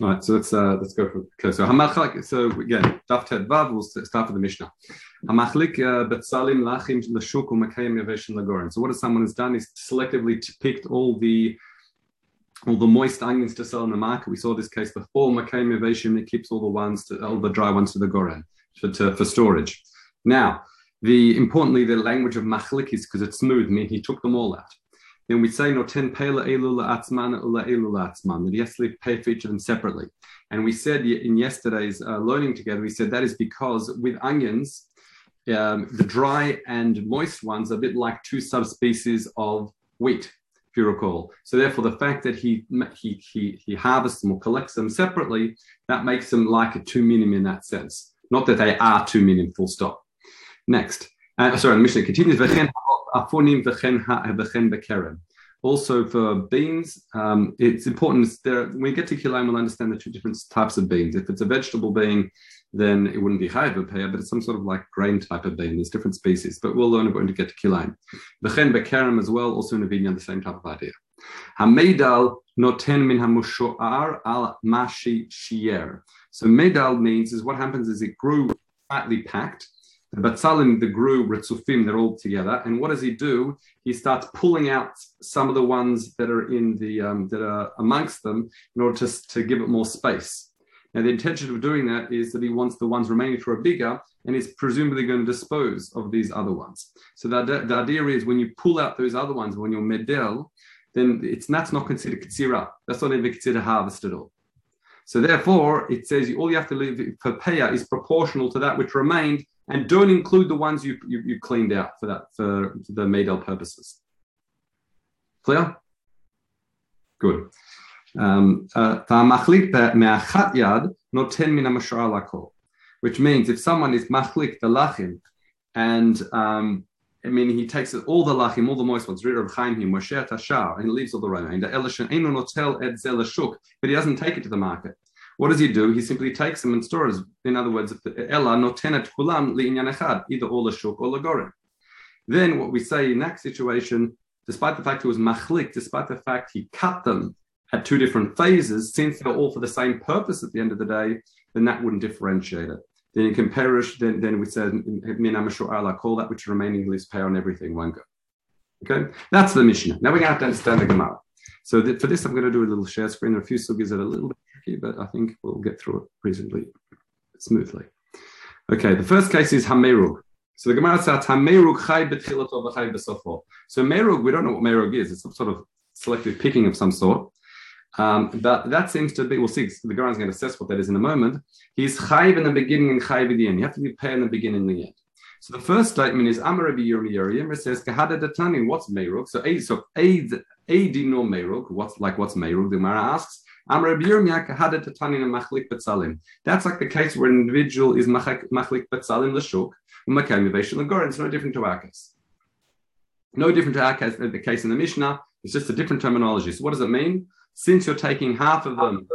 All right, so let's uh, let's go for okay. So hamachlik. So again, daf tet vav. We'll start with the Mishnah. Hamachlik uh, betzalim lachim l'shuk u'makayim yaveshin lagorin. So what someone has done is selectively picked all the all the moist onions to sell in the market. We saw this case before. Makayim yaveshin it keeps all the ones to all the dry ones to the goren for to, for storage. Now, the importantly the language of machlik is because it's smooth. I mean, he took them all out then we say noten pela elula atzman ula elula atzman, that he has to pay for each of them separately. And we said in yesterday's uh, learning together, we said that is because with onions, um, the dry and moist ones are a bit like two subspecies of wheat, if you recall. So therefore, the fact that he he he, he harvests them or collects them separately, that makes them like a two minim in that sense. Not that they are two minim, full stop. Next, uh, sorry, the Mishnah continues. Also for beans, um, it's important. There, when we get to kilayim, we'll understand the two different types of beans. If it's a vegetable bean, then it wouldn't be chayiv but it's some sort of like grain type of bean. There's different species, but we'll learn when to get to kilayim. V'chen bekerem as well, also in a vinyan, the same type of idea. Hamedal noten min hamushoar al mashi shier. So medal means is what happens is it grew tightly packed the Batsalim, the Gru, Ritzufim, they're all together. And what does he do? He starts pulling out some of the ones that are in the um, that are amongst them in order to, to give it more space. Now, the intention of doing that is that he wants the ones remaining to grow bigger, and he's presumably going to dispose of these other ones. So the, the idea is when you pull out those other ones, when you're medel, then it's that's not considered katsira. That's not even considered harvest at all. So therefore, it says you, all you have to leave for paya is proportional to that which remained and don't include the ones you, you, you cleaned out for that for, for the Madel purposes. Clear? Good. Um, uh, which means if someone is machlik the lachim, and um, I mean he takes all the lachim, all the moist ones, rid of chaimim, tashar, and he leaves all the remainder. But he doesn't take it to the market. What does he do? He simply takes them and stores. In other words, Ella notenet kulam li'inyan either all the shuk or the. Then what we say in that situation, despite the fact it was machlik, despite the fact he cut them at two different phases, since they're all for the same purpose at the end of the day, then that wouldn't differentiate it. Then you can perish, then, then we said, call that which remaining leaves pay on everything, one go. Okay, that's the Mishnah. Now to have to understand the Gemara. So for this, I'm going to do a little share screen. There are a few sugis that are a little bit tricky, but I think we'll get through it reasonably smoothly. Okay, the first case is Hamerug. So the Gemara says Hamerug chai betchilato v'chai besofo. So Merug, we don't know what Merug is. It's some sort of selective picking of some sort. Um, but that seems to be, we'll see, the Gemara is going to assess what that is in a moment. He's chayv in the beginning and chayv at the end. You have to be pay in the beginning and the end. So the first statement is Amar Rabbi Yirmiyah. It says Kahada Datani. What's Meirug? So A so A A dino Meirug. What's like what's Meirug? The Gemara asks. That's like the case where an individual is Machlik Betzalim Lashuk Umakam Yavation Lagorin. It's no different to our case. No different to our case, the case in the Mishnah. It's just a different terminology. So what does it mean? Since you're taking half of them,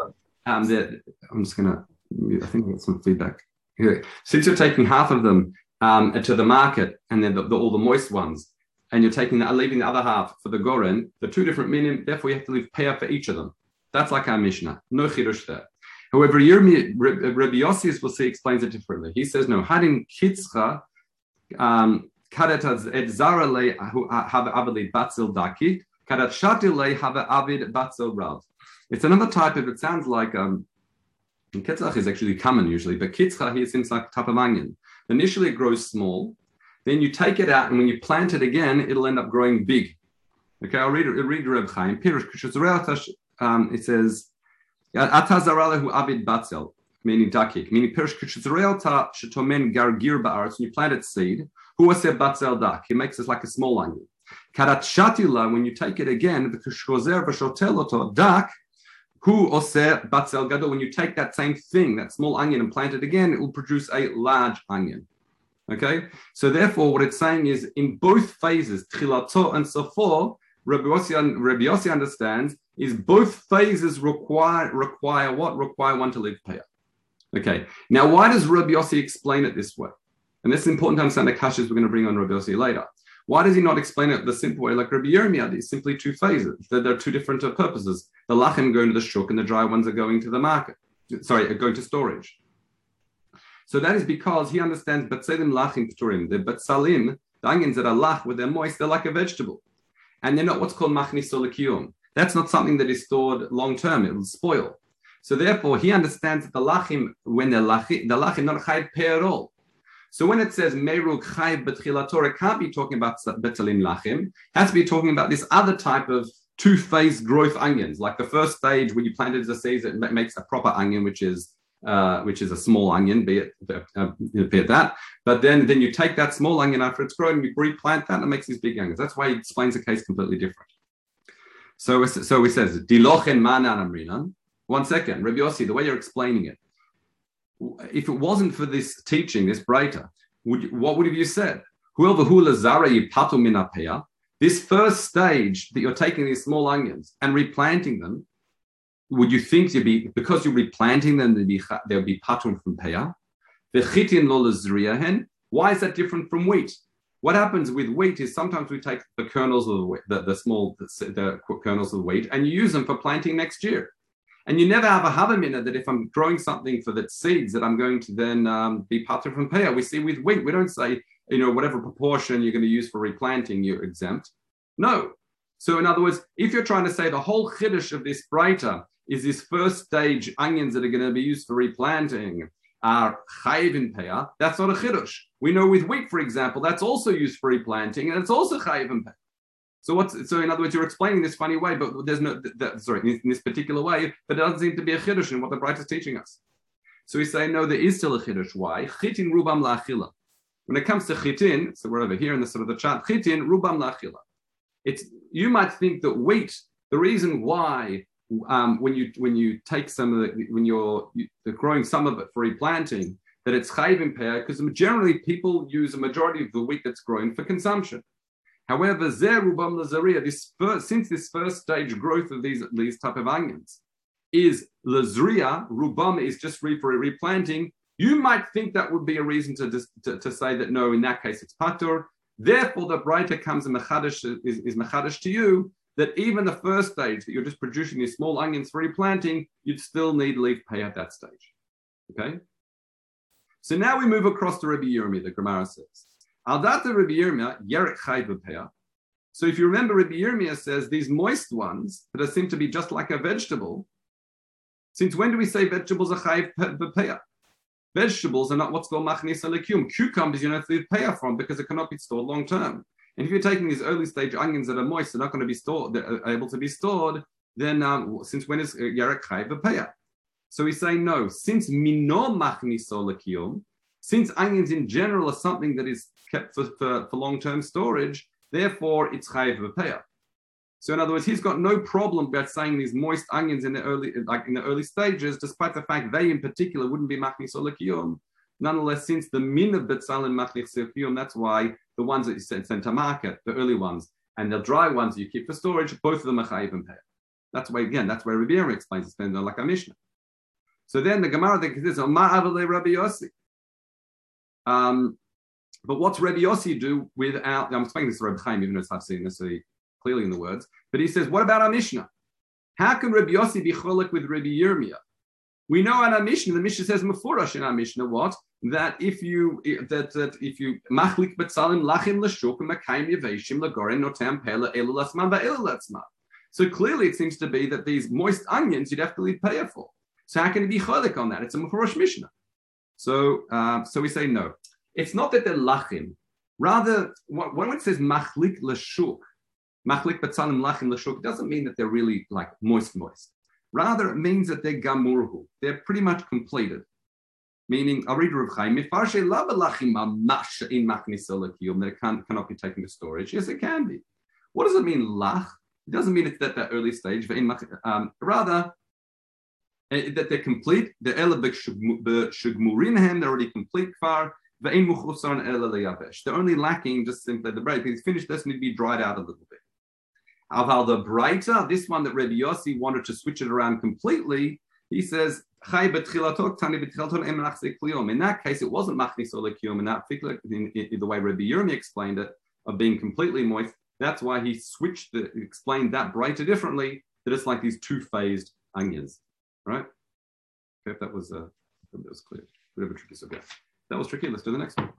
um, I'm just gonna. I think I got some feedback. Here. Since you're taking half of them um, to the market, and then the, all the moist ones, and you're taking the, leaving the other half for the goren, the two different minim. Therefore, you have to leave payah for each of them. That's like our Mishnah. No chirush there. However, Yirmi, Rabbi Yossius will see explains it differently. He says no. Hadin kitzcha um, kadet et zara le have avali batzil daki kadet shati le have avid batzil rav. It's another type of. It sounds like um, kitzach is actually common usually, but kitzcha here seems like type of onion. Initially, it grows small. Then you take it out, and when you plant it again, it'll end up growing big. Okay, I'll read, read Reb Chaim. Um, it says, Atazaralahu Abid batzel, meaning dakik, meaning Pirish Kishzrealta shetomen gargir ba'aretz, when you plant seed, who was batzel dak? He makes it like a small onion. Karat when you take it again, the kishrozer v'shoteloto dak, who ose batzel gadol, when you take that same thing, that small onion, and plant it again, it will produce a large onion. Okay, so therefore, what it's saying is in both phases, trilato and sofo, Rabbi Yossi, Rabbi Yossi understands is both phases require require what require one to live payer. Okay, now why does Rabbi Yossi explain it this way? And this is important to understand the kashas we're going to bring on Rabbi Yossi later. Why does he not explain it the simple way like Rabbi Yirmiyah? It's simply two phases. There, are two different uh, purposes. The lachim going to the shuk and the dry ones are going to the market. Sorry, are going to storage. So that is because he understands batzelim lachim pturim. The batzalim, the onions that are lach, when they're moist, they're like a vegetable. And they're not what's called machnis That's not something that is stored long term. It will spoil. So therefore, he understands that the lachim, when they're lachim, the lachim not chayv all. So when it says meruk chayv betchilator, it can't be talking about betalim lachim. It has to be talking about this other type of two-phase growth onions. Like the first stage when you plant it as a seed, it makes a proper onion, which is uh, which is a small onion, be it, uh, be it that. But then, then you take that small onion after it's grown, you replant that, and it makes these big onions. That's why he explains the case completely different. So, so he says, Dilochen manan amrinan. One second, Rabbi Yossi, the way you're explaining it, if it wasn't for this teaching, this breiter, would you, what would have you said? Whoever hula zara minapea, this first stage that you're taking these small onions and replanting them, would you think you'd be because you're replanting them, they'd be they'll be patum from peah? The chitin Why is that different from wheat? What happens with wheat is sometimes we take the kernels of the wheat, the, the small the, the, kernels of the wheat, and you use them for planting next year. And you never have a havamina that if I'm growing something for the seeds that I'm going to then um, be patur from peah. We see with wheat, we don't say you know whatever proportion you're going to use for replanting, you're exempt. No. So in other words, if you're trying to say the whole chiddush of this breiter is this first stage onions that are going to be used for replanting are chayiv in. That's not a chiddush. We know with wheat, for example, that's also used for replanting, and it's also chayiv in. So what's so in other words, you're explaining this funny way, but there's no sorry in this particular way, but it doesn't seem to be a chiddush in what the bright is teaching us. So we say no, there is still a chiddush. Why? Chitin rubam la'achila. When it comes to chitin, so we're over here in the sort of the chat. Chitin rubam la'achila. It's you might think that wheat. The reason why um, when you when you take some of the when you're, you, are growing some of it for replanting, that it's chayv impaired because generally people use a majority of the wheat that's grown for consumption. However, zer rubam lazaria, this first, since this first stage growth of these these type of onions is lazria, rubam is just re, for replanting. You might think that would be a reason to, to, to say that no, in that case it's patur. Therefore, the braita comes and mechadish is, is mechadish to you that even the first stage that you're just producing these small onions for replanting, you'd still need leaf pay at that stage. Okay? So now we move across to Rabbi Yirmi, the Gemara says. Al data Rabbi Yirmi, Yerek So if you remember, Rabbi Yirmiyah says these moist ones that seem to be just like a vegetable. Since when do we say vegetables are chayv b'peah? Vegetables are not what's called machnis alikum. Cucumbers you know to pay from because it cannot be stored long term. And if you're taking these early stage onions that are moist, they're not going to be stored, they're able to be stored, then um, since when is uh, Yarek Chai V'peya? So he's saying no, since mino machniso since onions in general are something that is kept for, for, for long-term storage, therefore it's chayiv v'peya. So in other words, he's got no problem about saying these moist onions in the early, like in the early stages, despite the fact they in particular wouldn't be machnis Nonetheless, since the min of betzalim machnis that's why the ones that you send, send to market, the early ones, and the dry ones you keep for storage, both of them are chayiv and pay. That's why again, that's where Aaron explains it's been like a Mishnah. So then the Gemara that says, "Ma'avale Rabbi Yossi." Um, but what's Rabbi Yossi do without? I'm explaining this to Rabbi Chaim, even though I've seen this clearly in the words. But he says, what about our Mishnah? How can Rabbi Yossi be cholik with Rabbi Yirmiyah? We know in our Mishnah, the Mishnah says mafurash in our Mishnah what that if you that that if you machlik betzalim lachim l'shuk lagorin notam So clearly, it seems to be that these moist onions you'd have to leave payah for. So how can it be cholik on that? It's a mafurash Mishnah. So uh, so we say no. It's not that they're lachim. Rather, when it says machlik l'shuk, machlik betzalim lachim l'shuk, doesn't mean that they're really like moist moist. Rather, it means that they're gamurhu. They're pretty much completed. Meaning, I'll read Rav Chaim, in that it can, cannot be taken to storage. Yes, it can be. What does it mean, lach? It doesn't mean it's at that early stage. Um, rather, eh, that they're complete. The they're already complete. Far. They're only lacking just simply the bread. It's finished, this need to be dried out a little bit. Aval the braita, this one that Rabbi Yossi wanted to switch it around completely, he says, in that case, it wasn't machnis or in that particular, in, in, the way Rabbi Yirmi explained it, of being completely moist. That's why he switched the explained that braita differently. That it's like these two-phased onions, right? Okay, that was uh, that was clear. Bit of a tricky subject. That was tricky. Let's do the next one.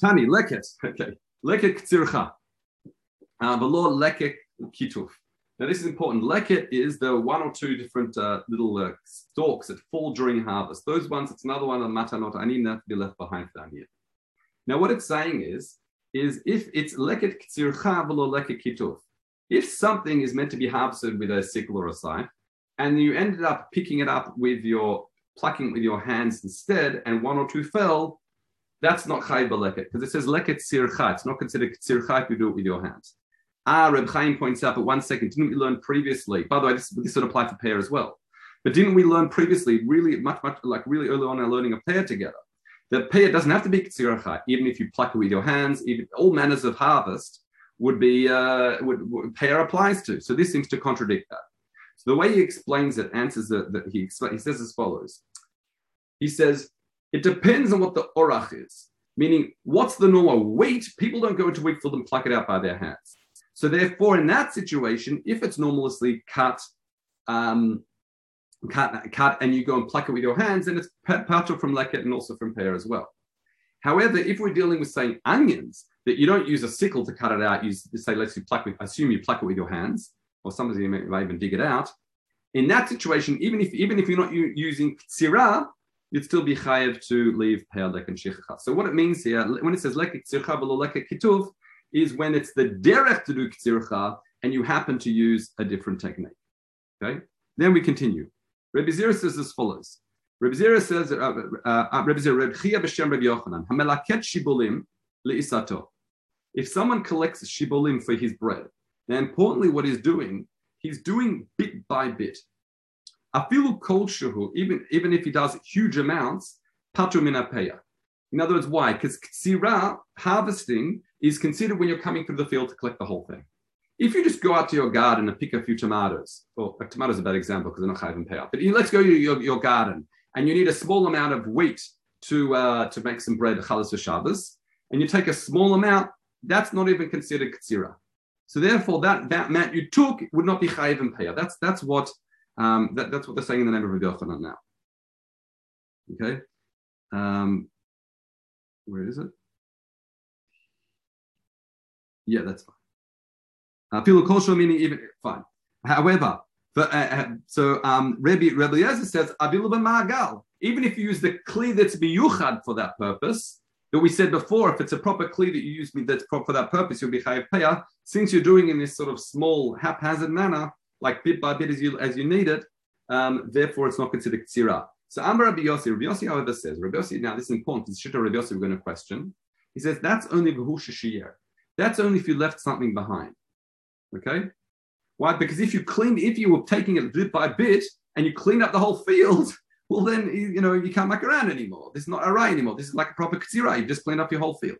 Tani leket. Okay, leket ktsircha. Uh, below leket kituf. Now this is important. Leket is the one or two different uh, little uh, stalks that fall during harvest. Those ones, it's another one of matanot anina to be left behind down here. Now what it's saying is, is if it's leket ktsircha below leket kituf. If something is meant to be harvested with a sickle or a scythe, and you ended up picking it up with your plucking with your hands instead, and one or two fell, that's not chay leket because it says leket sircha. It's not considered sircha if you do it with your hands. Ah, Reb Chaim points out, but one second, didn't we learn previously? By the way, this, this would apply for peah as well. But didn't we learn previously, really much, much like really early on in our learning of peah together, that peah doesn't have to be sircha, even if you pluck it with your hands, even all manners of harvest would be uh, would, would peah applies to. So this seems to contradict that. So the way he explains it, answers that, he, he says as follows. He says, it depends on what the orach is, meaning what's the normal weight? People don't go into wheat field and pluck it out by their hands. So therefore, in that situation, if it's normally cut, um, cut, cut, and you go and pluck it with your hands, then it's patur from leket and also from peah as well. However, if we're dealing with saying onions, that you don't use a sickle to cut it out, you say let's you pluck with, assume you pluck it with your hands, or some of you may, may even dig it out. In that situation, even if even if you're not using tzira, you'd still be chayev to leave pe'alek and shichacha. So what it means here, when it says lekik tzircha below lekik kituv, is when it's the derech to do tzircha and you happen to use a different technique. Okay. Then we continue. Rabbi Zira says as follows. Rabbi Zira says, uh, uh, uh, Rabbi Zira, Rabbi Chia b'shem Rabbi Yochanan, hamelaket shibolim le'isato. If someone collects shibolim for his bread, now importantly, what he's doing, he's doing bit by bit. Afilu kol shuhu, even, even if he does huge amounts, patu minapeya. In other words, why? Because ksira, harvesting, is considered when you're coming through the field to collect the whole thing. If you just go out to your garden and pick a few tomatoes, or well, tomatoes is a bad example because they're not even pay out, but you, let's go to your, your garden and you need a small amount of wheat to, uh, to make some bread, chalas Shabbos, and you take a small amount, that's not even considered ksira. So therefore, that, that amount you took would not be chayiv and payah. That's, that's what um, that, that's what they're saying in the name of Rabbi Yochanan now. Okay. Um, where is it? Yeah, that's fine. Pilu kosher meaning even fine. However, uh, uh, so um, Rabbi Rabbi Yezer says avilu ma'agal. Even if you use the kli that's biyuchad for that purpose, that we said before, if it's a proper kli that you use that's proper for that purpose, you'll be chayav payah. Since you're doing in this sort of small haphazard manner, like bit by bit as you as you need it, um, therefore it's not considered tzira. So Amar Rabbi Yossi, Rabbi Yossi, however, says, Rabbi Yossi, now this is important, it's Shita Rabbi Yossi we're going to question. He says that's only v'hu That's only if you left something behind. Okay? Why? Because if you cleaned, if you were taking it bit by bit and you cleaned up the whole field, well then you know you can't muck around anymore. This is not a ray anymore. This is like a proper katsira. You've just cleaned up your whole field.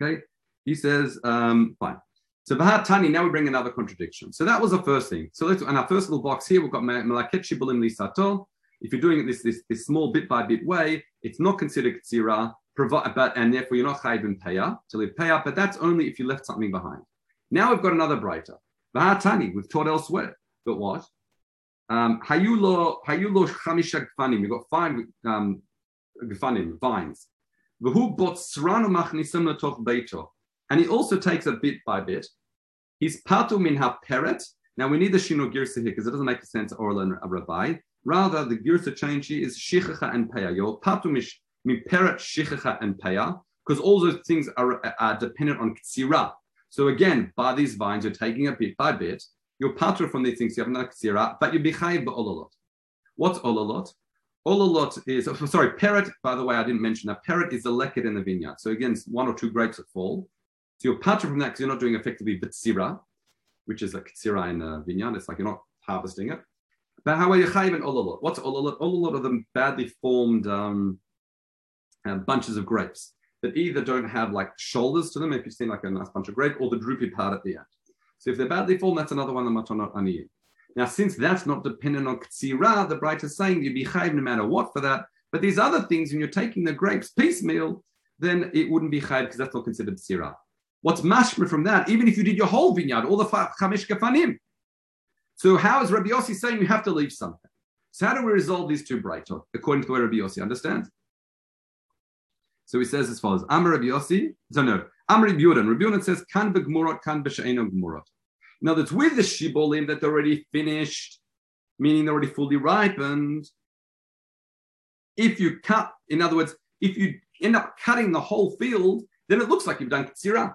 Okay? He says, um, fine. So Tani, now we bring another contradiction. So that was the first thing. So let's, in our first little box here, we've got Malaket Shibulim Lisato. If you're doing it this, this, this small bit by bit way, it's not considered Ktsira, but and therefore you're not Chayv and Paya to leave Paya, but that's only if you left something behind. Now we've got another braita. Bahat Tani, we've taught elsewhere. But what? Um, hayulo hayulo chamisha gfanim. We've got five um, gfanim, vines. V'hu botsranu machnisam letoch beito. And he also takes a bit by bit. He's patu min peret. Now we need the shino girsa here because it doesn't make sense oral and rabbi. Rather, the girsa change is shichacha and paya. Your patu mish min peret shichacha and paya because all those things are, are dependent on ktsira. So again, by these vines, you're taking a bit by bit. You're patu from these things. You have no ktsira, but you're bechayiv ba'olalot. What's olalot? Olalot is, oh, sorry, peret, by the way, I didn't mention that. Peret is the leket in the vineyard. So again, one or two grapes that fall. So you're patra from that because you're not doing effectively bitsira, which is like ktsira in a vineyard. It's like you're not harvesting it. But how are you chayiv and olalot? What's olalot? Olalot are the badly formed um, uh, bunches of grapes that either don't have like shoulders to them, if you've seen like a nice bunch of grape, or the droopy part at the end. So if they're badly formed, that's another one the matonot aniyim. Now, since that's not dependent on ktsira, the bright is saying you'd be chayiv no matter what for that. But these other things, when you're taking the grapes piecemeal, then it wouldn't be chayv because that's not considered sirah. What's mashma from that? Even if you did your whole vineyard, all the chamish kafanim. So how is Rabbi Yossi saying you have to leave something? So how do we resolve these two brightot according to the way Rabbi Yossi understands? So he says as follows: Amar Rabbi Yossi. So no, Amar Rabbi Yudan. Rabbi Yudan says kan begmurot kan b'she'eno gmurot. Now that's with the shibolim that already finished, meaning they're already fully ripened. If you cut, in other words, if you end up cutting the whole field, then it looks like you've done katsira.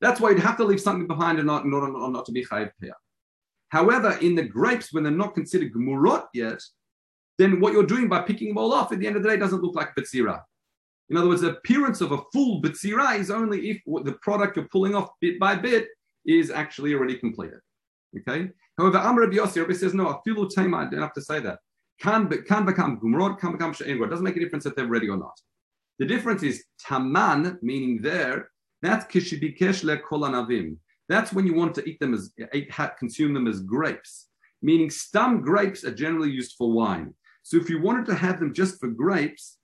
That's why you'd have to leave something behind and not, not, not, not to be chayiv here. However, in the grapes, when they're not considered gemurot yet, then what you're doing by picking them all off at the end of the day doesn't look like betzira. In other words, the appearance of a full betzira is only if the product you're pulling off bit by bit is actually already completed. Okay. However, Amr Rabbi says, no, filu tema, I don't have to say that. Can, can become gumrod, can become she'enrod. It doesn't make a difference if they're ready or not. The difference is taman, meaning there, that's kishibikesh le kolanavim. That's when you want to eat them as eat, consume them as grapes. Meaning stum grapes are generally used for wine. So if you wanted to have them just for grapes,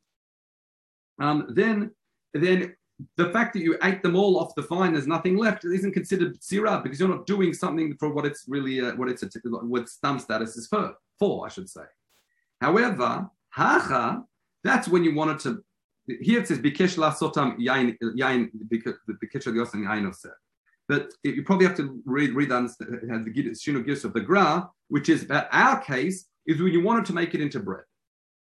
um, then then the fact that you ate them all off the vine, there's nothing left, it isn't considered sirah because you're not doing something for what it's really, uh, what it's a, what stum status is for, for, I should say. However, hacha, that's when you wanted to. Here it says bikesh la sotam yain yain bikesh yosan yain But you probably have to read read the shino of the gra, which is about our case is when you wanted to make it into bread.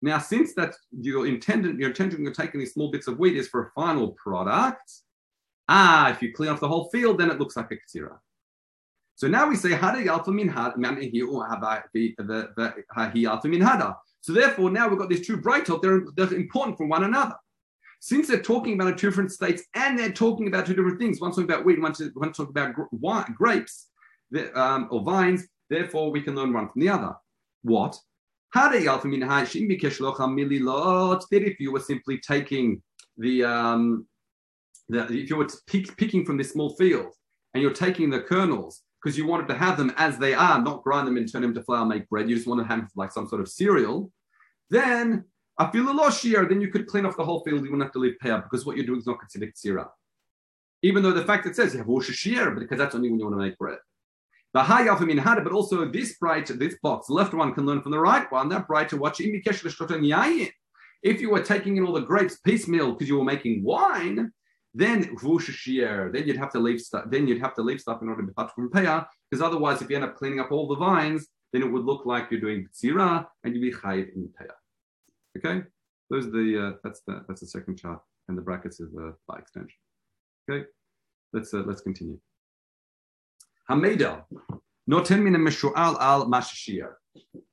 Now, since that's your intended, your intention of taking these small bits of wheat is for a final product, ah, if you clean off the whole field, then it looks like a ktira. So now we say hada alpha min hada. So therefore, now we've got these two bright. They're, they're important from one another. Since they're talking about two different states and they're talking about two different things, one's talking about wheat, one's, talking about grapes um, or vines. Therefore, we can learn one from the other. What? That if you were simply taking the, um, the if you were pick, picking from this small field and you're taking the kernels because you wanted to have them as they are, not grind them and turn them to flour, make bread. You just want to have like some sort of cereal. Then I feel a loss here. Then you could clean off the whole field. You wouldn't have to leave peah because what you're doing is not considered sirah. Even though the fact it says you have wash shear, because that's only when you want to make bread. The high mean but also this bright, this box, the left one can learn from the right one. That bright to watch If you were taking in all the grapes piecemeal because you were making wine, then then you'd have to leave stuff. Then you'd have to leave stuff in order to be touched from payah. Because otherwise, if you end up cleaning up all the vines, then it would look like you're doing tzira and you'd be chayiv in payah. Okay, those are the uh, that's the that's the second chart, and the brackets is the by extension. Okay, let's uh, let's continue. Hameda, noten min meshual al mashashir.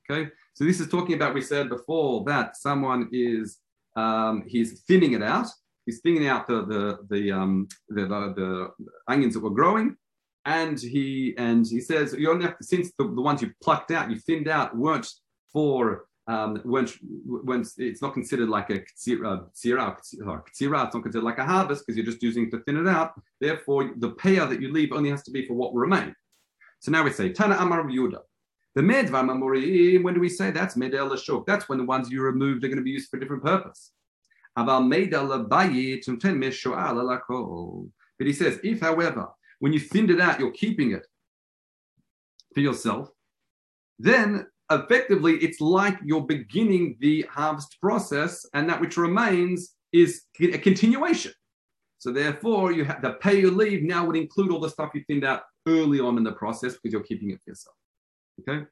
Okay, so this is talking about, we said before that someone is, um, he's thinning it out. He's thinning out the, the, the, um, the, the, the onions that were growing. And he, and he says, you only have since the, the ones you plucked out, you thinned out, weren't for um, when, when it's not considered like a ktsira, ktsira, ktsira, it's not considered like a harvest because you're just using it to thin it out. Therefore, the payer that you leave only has to be for what will remain. So now we say Tana Amar Yuda. The medva mamurim, when do we say that's medel shuk? That's when the ones you removed are going to be used for a different purpose. But he says, if however, when you thinned it out, you're keeping it for yourself, then effectively it's like you're beginning the harvest process, and that which remains is a continuation. So therefore, you have the pay you leave now would include all the stuff you thinned out early on in the process because you're keeping it for yourself. Okay.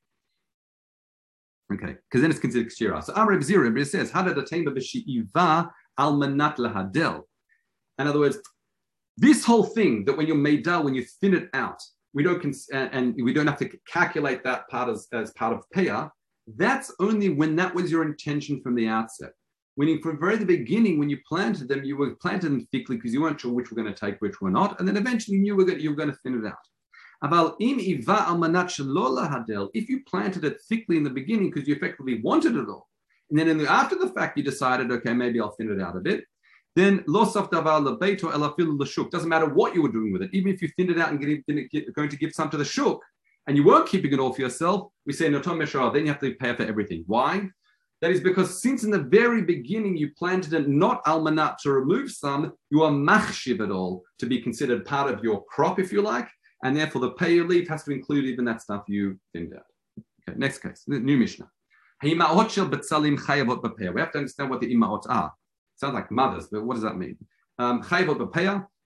Okay, because then it's considered kshira. So Amr Zira, it says, "How did attain b'shi'iva al manat lahadel?" In other words, this whole thing that when you're made dough, when you thin it out, we don't cons- and we don't have to calculate that part as, as part of payah. That's only when that was your intention from the outset. Meaning from very the beginning, when you planted them, you were planted them thickly because you weren't sure which were going to take, which were not, and then eventually you were going, you were going to thin it out. If you planted it thickly in the beginning because you effectively wanted it all, and then the, after the fact you decided, okay, maybe I'll thin it out a bit, then loss of elafil doesn't matter what you were doing with it. Even if you thinned it out and going to give some to the shuk, and you weren't keeping it all for yourself, we say no then you have to pay for everything. Why? That is because since in the very beginning you planted it not almanat to remove some, you are machshiv it all to be considered part of your crop, if you like, and therefore the pay you leave has to include even that stuff you thinned out. Okay, next case, new Mishnah. We have to understand what the imaot are. Sounds like mothers, but what does that mean? Um,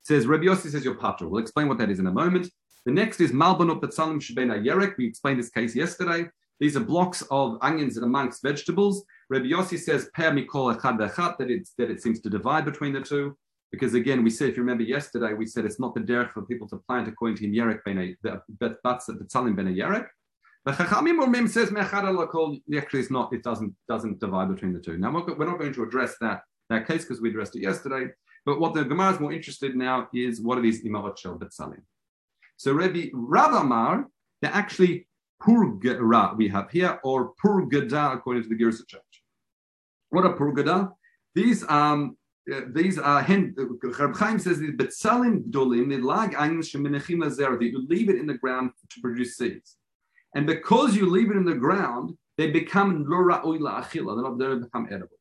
says Rabbi Yossi says your patra. We'll explain what that is in a moment. The next is Malbanot Betzalim Shebena Yerek. We explained this case yesterday. These are blocks of onions amongst vegetables. Rabbi Yossi says Per Mikol Echad that it's that it seems to divide between the two. Because again, we said, if you remember yesterday, we said it's not the derech for people to plant according to Yerek Bena Betzalim Bena Yerek. The Chachamim or Mim says Mechad Alakol actually it's not. It doesn't doesn't divide between the two. Now we're not going to address that that case because we addressed it yesterday. But what the Gemara is more interested in now is what are these imarot shel betzalim? So Rabbi Rav Amar, they're actually purgara we have here, or purgada according to the Gersa Church. What are purgada? These um uh, these are Reb Chaim says the betzalim dolim the lag shemenechim that you leave it in the ground to produce seeds, and because you leave it in the ground, they become lura oila achila. They become edible.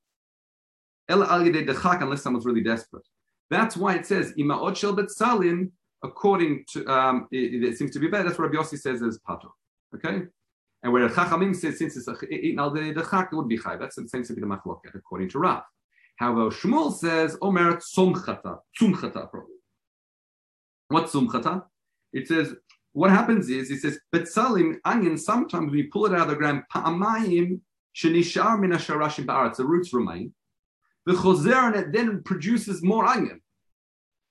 Unless someone's really desperate. That's why it says imaot shel betzalim. According to um, it, it, seems to be better. That's what Rabbi Yossi says as pato. Okay, and where Chachamim says since it's eaten al it would be chai. That's the same to be the machloket according to Rav. However, Shmuel says omer tzumchata, tzumchata probably. What's tzumchata? It says what happens is it says betzalim onion. Sometimes we pull it out of the ground. Pa'amayim shenishar min asharashim ba'aretz. The roots remain. The choser and it then produces more onion.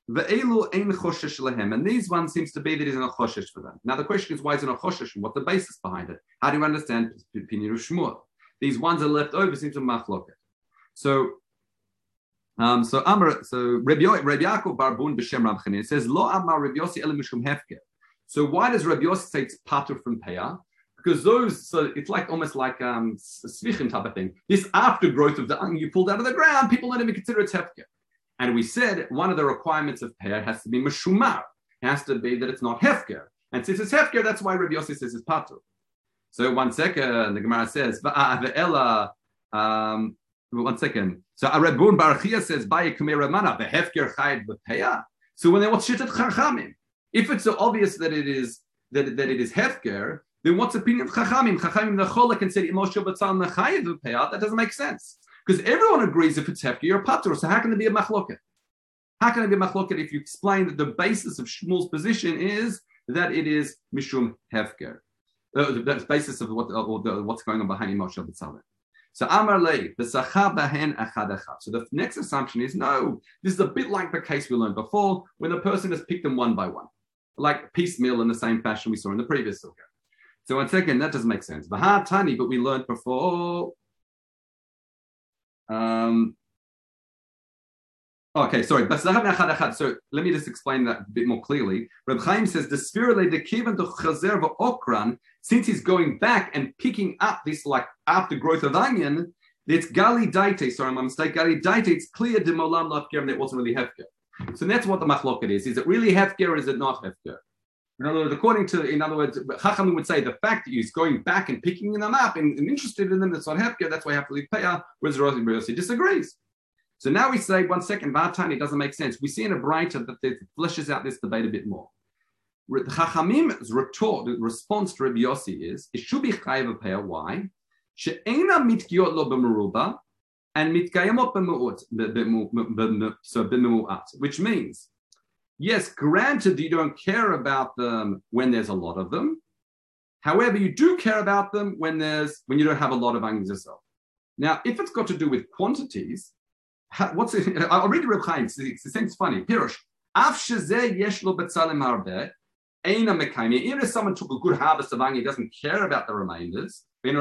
And these ones seems to be that he's in a choshesh for them. Now the question is, why is it a choshesh and what's the basis behind it? How do you understand Pinir Shmuel? These ones are left over seems to machloket. So um, so Amar, so Rabbi, Yaakov Barbun b'Shem Rav says Lo Amar Rabbi Yossi Elim Mishum Hefker. So why does Rabbi Yossi say it's patur from Peah? Because those, so it's like almost like um, svichim type of thing. This aftergrowth of the onion you pulled out of the ground, people don't even consider it hefker. And we said one of the requirements of peah has to be meshumar. It has to be that it's not hefker. And since it's hefker, that's why Rabbi Yossi says it's patur. So one second, the Gemara says, Va'avela, um, one second. So Arebun Barachia says, Baye Kumera Mana, the hefker chayed b'peya. So when they watch shit at Chachamim, if it's so obvious that it is that, that it is hefker, then what's the opinion of Chachamim? Chachamim the Cholak can say Moshe Batzal Nachayev Peyat. That doesn't make sense. Because everyone agrees if it's hefker, you're a patur. So how can there be a machloket? How can it be a machloket if you explain that the basis of Shmuel's position is that it is mishum hefker? Uh, the basis of what, uh, what's going on behind Moshe Batzal. So Amar Lei, the bahen achad So the next assumption is no, this is a bit like the case we learned before, when the person has picked them one by one, like piecemeal in the same fashion we saw in the previous sukkah. So one second, that doesn't make sense. Tani, but we learned before um, Okay, sorry. So let me just explain that a bit more clearly. Reb Chaim says the spirale de kivan to okran, since he's going back and picking up this like aftergrowth of onion, it's gali daite. Sorry, my mistake. Gali daite. It's clear de molam not and it wasn't really hefker. So that's what the machloket is. Is it really hefker or is it not hefker? In other words, according to, in other words, Chachamim would say the fact that he's going back and picking them up and, and interested in them, that's not hefker, that's why leave payah, whereas Rosi Yossi disagrees. So now we say, one second, Bartani doesn't make sense. We see in a braita that it fleshes out this debate a bit more. Chachamim's retort, the response to Rabbi Yossi is, it should be chayav payah. Why? She'ena mitkiot lo b'meruba, and mitkayamot b'mu'ut, so b'mu'at, which means Yes, granted, you don't care about them when there's a lot of them. However, you do care about them when there's when you don't have a lot of onions yourself. Now, if it's got to do with quantities, what's it? I'll read Reb Chaim. It's, it's funny. Pirush. Af shezeh yesh lo betzalim harbe. Eina mekayim. Even if someone took a good harvest of onion, he doesn't care about the remainders. If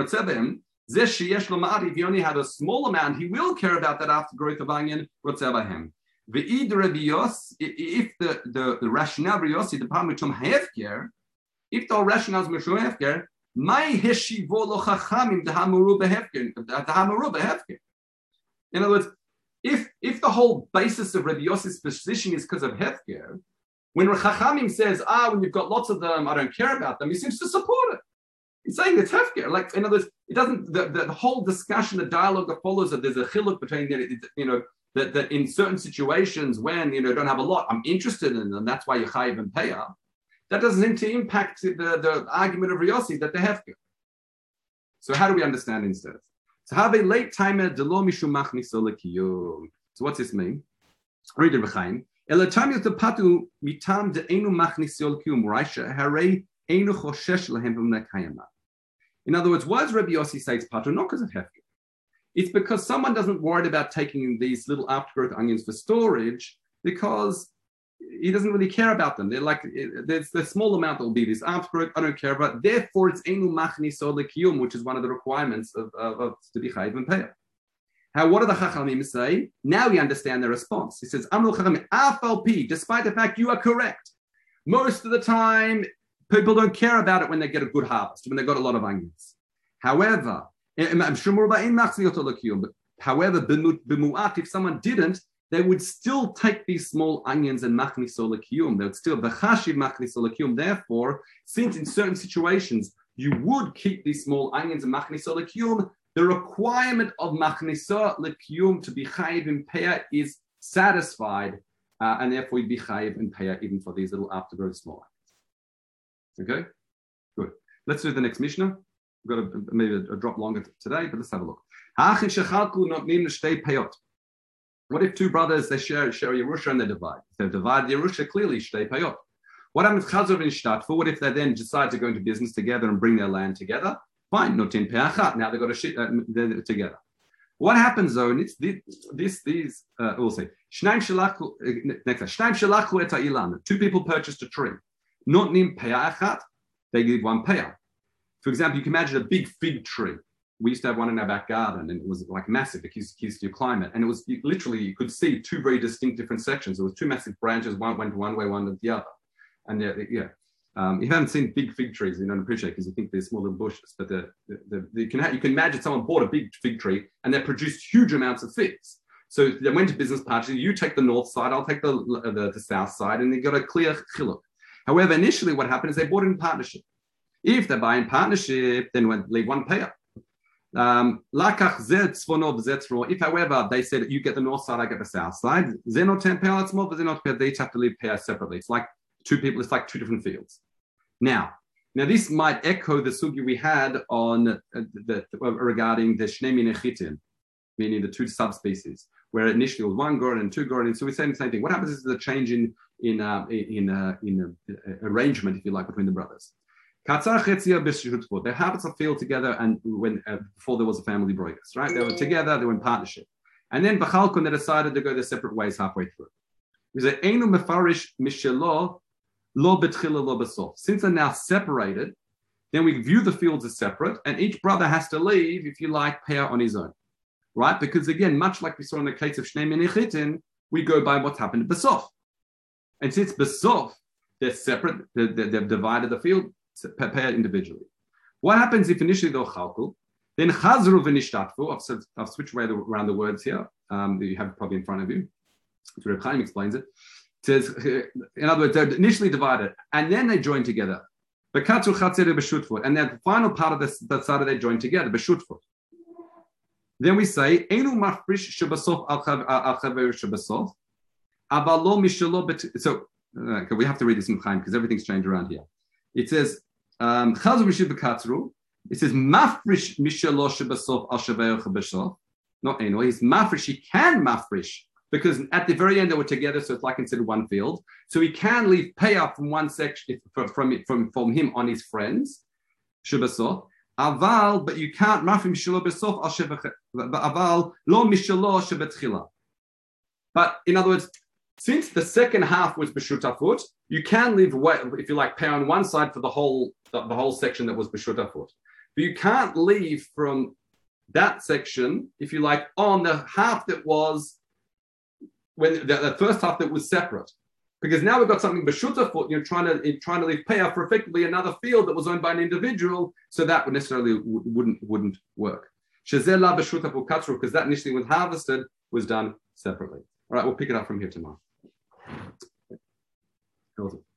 you only had a small amount, he will care about that after growth of onion. Rotzebahem. If the, the, the rationale Yossi, the Mishum Hefker, if the rationale is Mishum Hefker, my heshivo lo chachamim dehamuru behefker, dehamuru behefker. In other words, if if the whole basis of Rabbi position is because of hefker, when Chachamim says, ah, when you've got lots of them, I don't care about them, he seems to support it. He's saying it's hefker. Like, in other words, It doesn't. The, the, the whole discussion, the dialogue that follows that there's a chiluk between you know that, that in certain situations when you know don't have a lot, I'm interested in them. That's why you chayiv and pay up. That doesn't seem to impact the, the argument of Riyossi that they have to. So how do we understand instead? So have a late timer delo mishum So what's this mean? Read it. In other words, why does Rabbi Yossi say it's patu? Not because of hefker. It's because someone doesn't worry about taking these little aftergrowth onions for storage because he doesn't really care about them. They're like there's the small amount that will be this aftergrowth. I don't care about. Therefore, it's enu machni kiyum, which is one of the requirements of, of, of to be chayiv and. How what do the chachamim say? Now we understand the response. He says, "Amru chachamim afal Despite the fact you are correct, most of the time people don't care about it when they get a good harvest, when they've got a lot of onions. However, however, if someone didn't, they would still take these small onions and machnisol kiyum. They would still bechashiv machnisol kiyum. Therefore, since in certain situations you would keep these small onions and machnisol kiyum, the requirement of machnisol kiyum to be chayiv in peah is satisfied, uh, and therefore you'd be chayiv in peah even for these little aftergrowth small onions. Okay, good. Let's do the next Mishnah. We've got a, maybe a, a drop longer today, but let's have a look. What if two brothers they share share Yerusha and they divide? If they divide Yerusha, clearly shtei payot. What happens Chazor Shtatfu? What if they then decide to go into business together and bring their land together? Fine, not in peachat. Now they've got a shit uh, together. What happens though? And it's this, this these uh, we'll shnaim shalachu uh, next ilan. Two people purchased a tree. Not nim peachat. They give one peah. For example, you can imagine a big fig tree we used to have one in our back garden and it was like massive. because to climb it. And it was literally, you could see two very distinct different sections. There was two massive branches, one went one way, one went the other. And yeah, yeah. Um, you haven't seen big fig trees, you don't appreciate because you think they're small little bushes. But the, the, the, you, can you can imagine someone bought a big fig tree and they produced huge amounts of figs. So they went to business partners. You take the north side, I'll take the, the, the south side, and they got a clear chiluk. However, initially what happened is they bought in partnership. If they buy in partnership, then when leave one payer. Um, if, however, they said you get the north side, I get the south side, they're not 10 pallets more, but they're not They each have to live peah separately. It's like two people, it's like two different fields. Now, now this might echo the sugi we had on uh, the, regarding the shnemi nechitin, meaning the two subspecies, where initially it was one goran and two goran. So we're saying the same thing. What happens is the change in in uh, in uh, in uh, arrangement, if you like, between the brothers. They have a field together, and when uh, before there was a family broigus, right? They were together, they were in partnership, and then Bachalkon they decided to go their separate ways halfway through. Since they're now separated, then we view the fields as separate, and each brother has to leave, if you like, peah on his own, right? Because again, much like we saw in the case of Shnei Menichitin, we go by what's happened at Besof. And since Besof, they're separate, they've divided the field, prepare individually. What happens if initially they're chalkul, then chazru v'nishtatfu, I've, I've switched around the words here, um, that you have probably in front of you. So Reb Chaim explains it. says, in other words, they're initially divided, and then they join together. And then the final part of the, that side they join together, b'shutfut. Then we say, Enu mafrish shabasof al chaver shabasof, So, okay, we have to read this in Chaim because everything's changed around here. It says, um, it says, mafrish mishalosh basof al shaveach Not anyway, he's mafrish, he can mafrish because at the very end they were together, so it's like considered one field. So he can leave payout from one section from from from him on his friends, shabasof. Aval, but you can't mafrim mishalo besof al. Aval lo mishalo shebetchila. But in other words, since the second half was b'shutafut, you can leave, if you like, pay on one side for the whole the, the whole section that was b'shutafut. But you can't leave from that section, if you like, on the half that was when the, the first half that was separate. Because now we've got something b'shutafut, you're trying to trying to leave payoff for effectively another field that was owned by an individual, so that would necessarily wouldn't wouldn't work. Because that initially was harvested was done separately. All right, we'll pick it up from here tomorrow. Awesome.